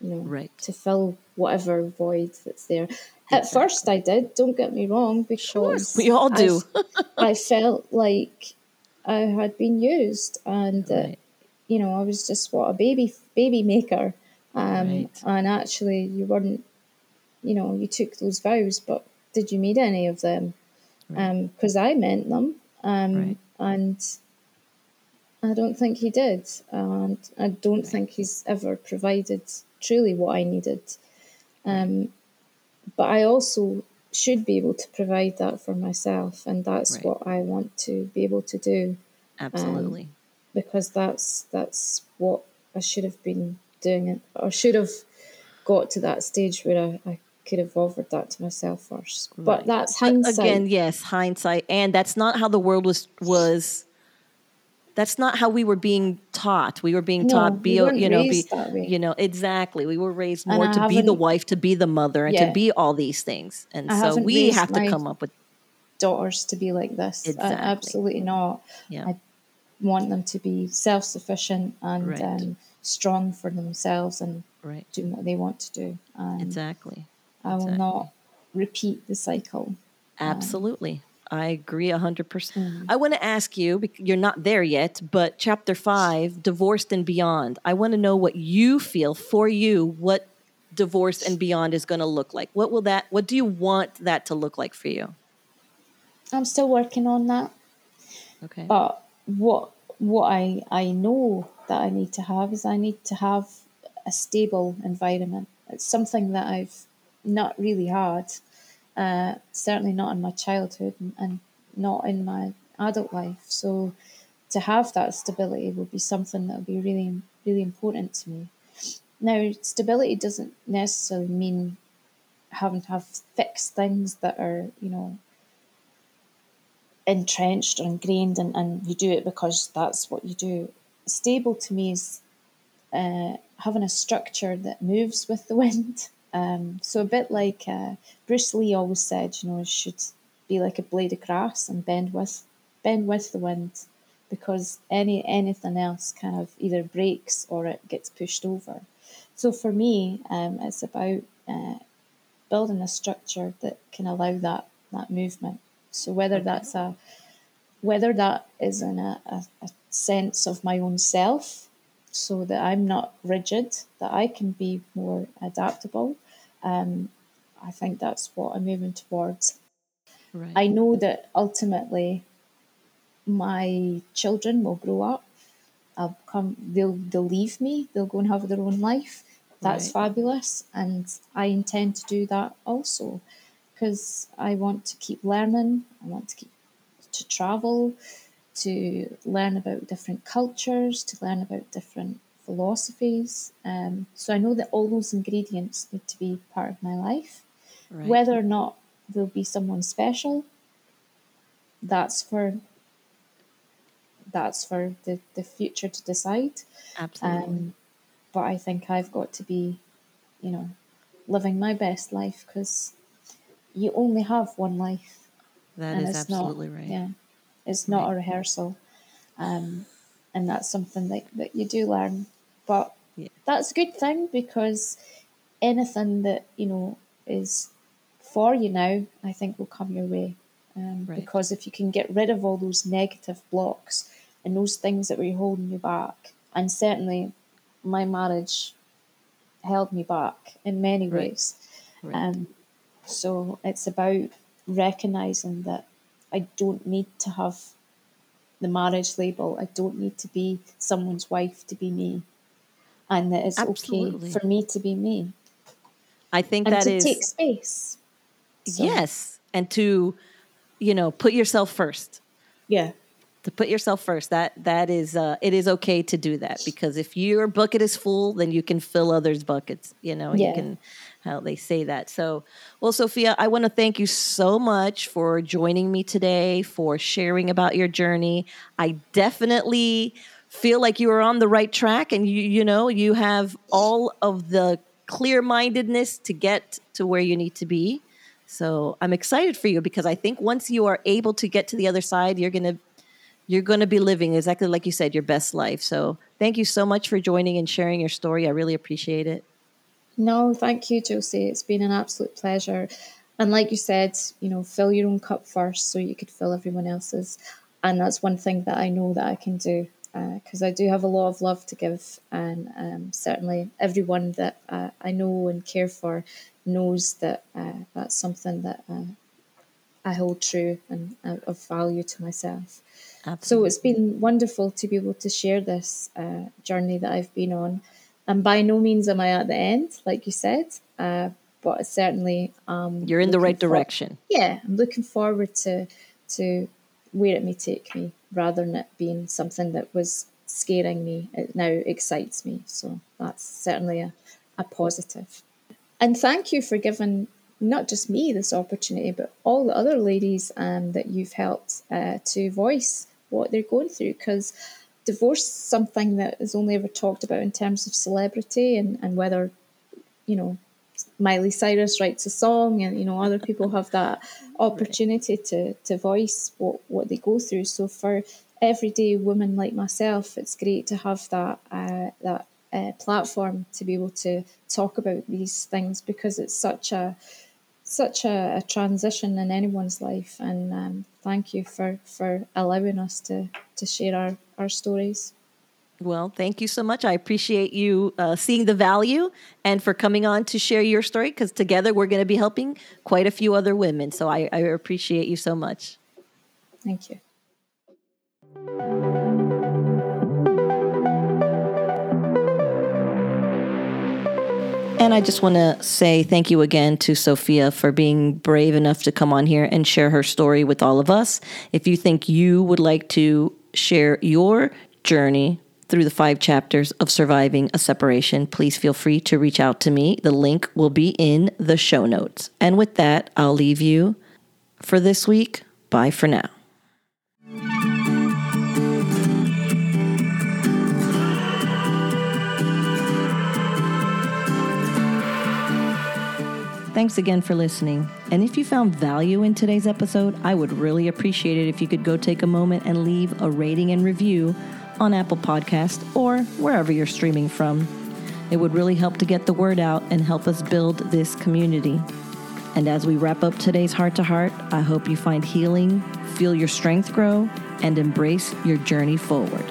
you know, Right. to fill whatever void that's there. At first, I did. Don't get me wrong, because we all I do. f- I, felt like I had been used, and Right. you know I was just what a baby baby maker, um, Right. and actually you weren't. You know, you took those vows, but did you meet any of them? Because I meant them, um, Right. and I don't think he did, and I don't think he's ever provided truly what I needed. Um, but I also should be able to provide that for myself, and that's Right. what I want to be able to do um, absolutely because that's that's what I should have been doing it, or should have got to that stage where I, I could have offered that to myself first. But Right. that's hindsight. again yes hindsight and that's not how the world was was that's not how we were being taught we were being No, taught be we you know be raised that way. you know exactly we were raised more to be the wife to be the mother and Yeah. to be all these things and I so we have to come up with daughters to be like this. Exactly. absolutely not. yeah I want them to be self sufficient and Right. um, strong for themselves and right doing what they want to do. And exactly I will exactly. not repeat the cycle. Absolutely. I agree 100%. Mm. I want to ask you, you're not there yet, but chapter five, divorced and beyond. I want to know what you feel for you, what divorce and beyond is going to look like. What will that, what do you want that to look like for you? I'm still working on that. Okay. But what what I I know that I need to have is I need to have a stable environment. It's something that I've not really had, uh, certainly not in my childhood and, not in my adult life. So to have that stability will be something that will be really really important to me. Now, stability doesn't necessarily mean having to have fixed things that are you know entrenched or ingrained and, and you do it because that's what you do. Stable to me is uh, having a structure that moves with the [LAUGHS] wind. Um, so a bit like uh, Bruce Lee always said, you know, it should be like a blade of grass and bend with bend with the wind because any anything else kind of either breaks or it gets pushed over. So for me, um, it's about uh, building a structure that can allow that that movement. So whether that's a whether that is in a, a, a sense of my own self, so that I'm not rigid, that I can be more adaptable. Um, I think that's what I'm moving towards. right. I know that ultimately my children will grow up. I'll come. They'll they'll leave me. They'll go and have their own life. That's Right. fabulous, and I intend to do that also, because I want to keep learning. I want to keep to travel. to learn about different cultures, to learn about different philosophies. Um, so I know that all those ingredients need to be part of my life. Right. Whether or not there'll be someone special, that's for that's for the, the future to decide. Absolutely. Um, but I think I've got to be, you know, living my best life because you only have one life. That is absolutely not, right. Yeah, it's not right. a rehearsal, um, and that's something that, that you do learn. But yeah. that's a good thing because anything that you know is for you now, I think will come your way. Um, right. Because if you can get rid of all those negative blocks and those things that were holding you back, and certainly my marriage held me back in many right. ways. Right. Um, so it's about recognizing that I don't need to have the marriage label. I don't need to be someone's wife to be me, and that it's Absolutely. okay for me to be me. I think and that to is take space. So. Yes, and to you know put yourself first. Yeah, to put yourself first. That that is uh, it is okay to do that because if your bucket is full, then you can fill others' buckets. You know, yeah. you can how they say that. So, well, Sophia, I want to thank you so much for joining me today, for sharing about your journey. I definitely feel like you are on the right track and you you know, you have all of the clear-mindedness to get to where you need to be. So, I'm excited for you because I think once you are able to get to the other side, you're to you're to be living exactly like you said your best life. So, thank you so much for joining and sharing your story. I really appreciate it. No, thank you, Josie. It's been an absolute pleasure. And like you said, you know, fill your own cup first so you could fill everyone else's. And that's one thing that I know that I can do because uh, I do have a lot of love to give. And um, certainly everyone that uh, I know and care for knows that uh, that's something that uh, I hold true and uh, of value to myself. Absolutely. So it's been wonderful to be able to share this uh, journey that I've been on. And by no means am I at the end, like you said, uh, but certainly um, you're in the right direction. Yeah, I'm looking forward to to where it may take me, rather than it being something that was scaring me. It now excites me, so that's certainly a, a positive. And thank you for giving not just me this opportunity, but all the other ladies um, that you've helped uh, to voice what they're going through, because divorce is something that is only ever talked about in terms of celebrity and, and whether, you know, Miley Cyrus writes a song and, you know, other people have that [LAUGHS] opportunity to, to voice what, what they go through. So for everyday women like myself, it's great to have that, uh, that uh, platform to be able to talk about these things because it's such a, such a, a transition in anyone's life. And um, thank you for, for allowing us to, to share our, our stories. Well, thank you so much. I appreciate you uh, seeing the value and for coming on to share your story because together we're going to be helping quite a few other women. So I, I appreciate you so much. Thank you. And I just want to say thank you again to Sophia for being brave enough to come on here and share her story with all of us. If you think you would like to share your journey through the five chapters of surviving a separation, please feel free to reach out to me. The link will be in the show notes. And with that, I'll leave you for this week. Bye for now. Thanks again for listening. And if you found value in today's episode, I would really appreciate it if you could go take a moment and leave a rating and review on Apple Podcast or wherever you're streaming from. It would really help to get the word out and help us build this community. And as we wrap up today's heart to heart, I hope you find healing, feel your strength grow, and embrace your journey forward.